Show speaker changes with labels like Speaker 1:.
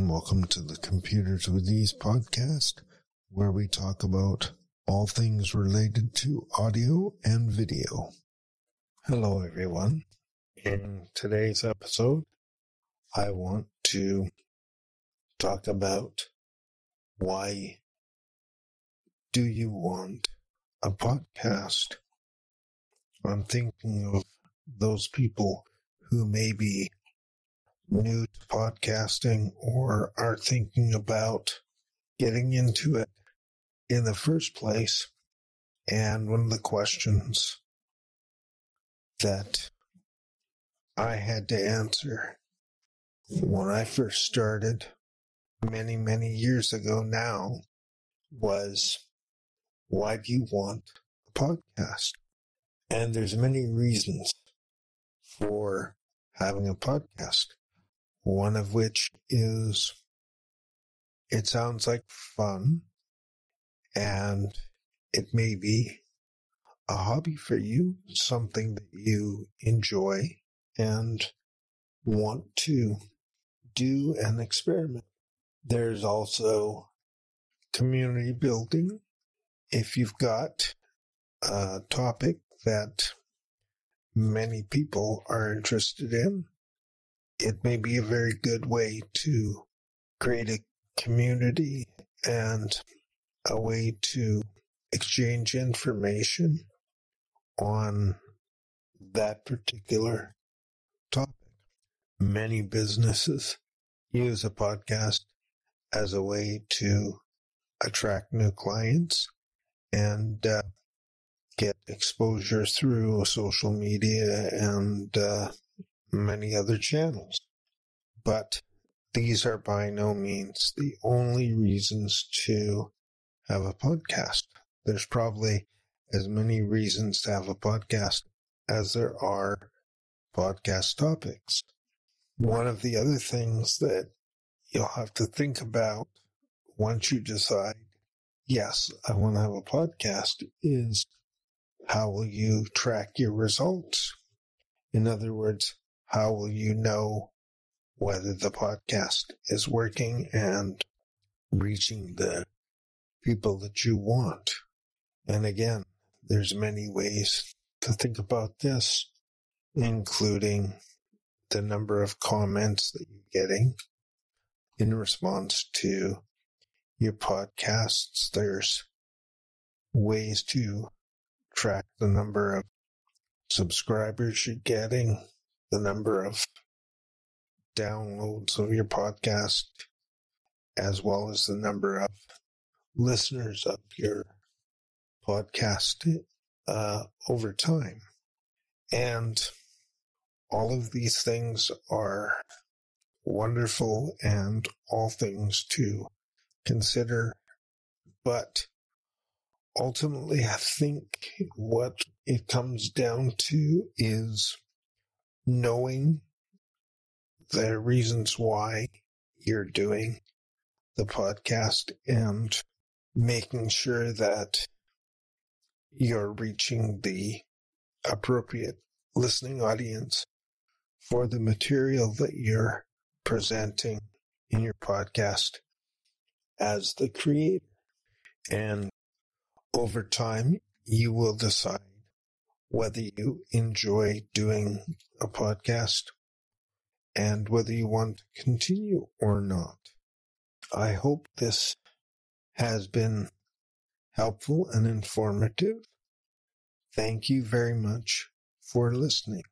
Speaker 1: welcome to the Computers with Ease podcast, where we talk about all things related to audio and video. Hello, everyone. In today's episode, I want to talk about why do you want a podcast? I'm thinking of those people who may be new to podcasting or are thinking about getting into it in the first place. And one of the questions that I had to answer when I first started many, many years ago now was, why do you want a podcast? And there's many reasons for having a podcast. One of which is it sounds like fun and it may be a hobby for you, something that you enjoy and want to do and experiment. There's also community building. If you've got a topic that many people are interested in, it may be a very good way to create a community and a way to exchange information on that particular topic. Many businesses use a podcast as a way to attract new clients and uh, get exposure through social media and uh, many other channels. But these are by no means the only reasons to have a podcast. There's probably as many reasons to have a podcast as there are podcast topics. One of the other things that you'll have to think about once you decide, yes, I want to have a podcast is how will you track your results? In other words, how will you know whether the podcast is working and reaching the people that you want? And again, there's many ways to think about this, including the number of comments that you're getting in response to your podcasts. There's ways to track the number of subscribers you're getting, the number of downloads of your podcast, as well as the number of listeners of your podcast uh, over time. And all of these things are wonderful and all things to consider. But ultimately, I think what it comes down to is knowing the reasons why you're doing the podcast and making sure that you're reaching the appropriate listening audience for the material that you're presenting in your podcast as the creator. And over time, you will decide whether you enjoy doing a podcast and whether you want to continue or not. I hope this has been helpful and informative. Thank you very much for listening.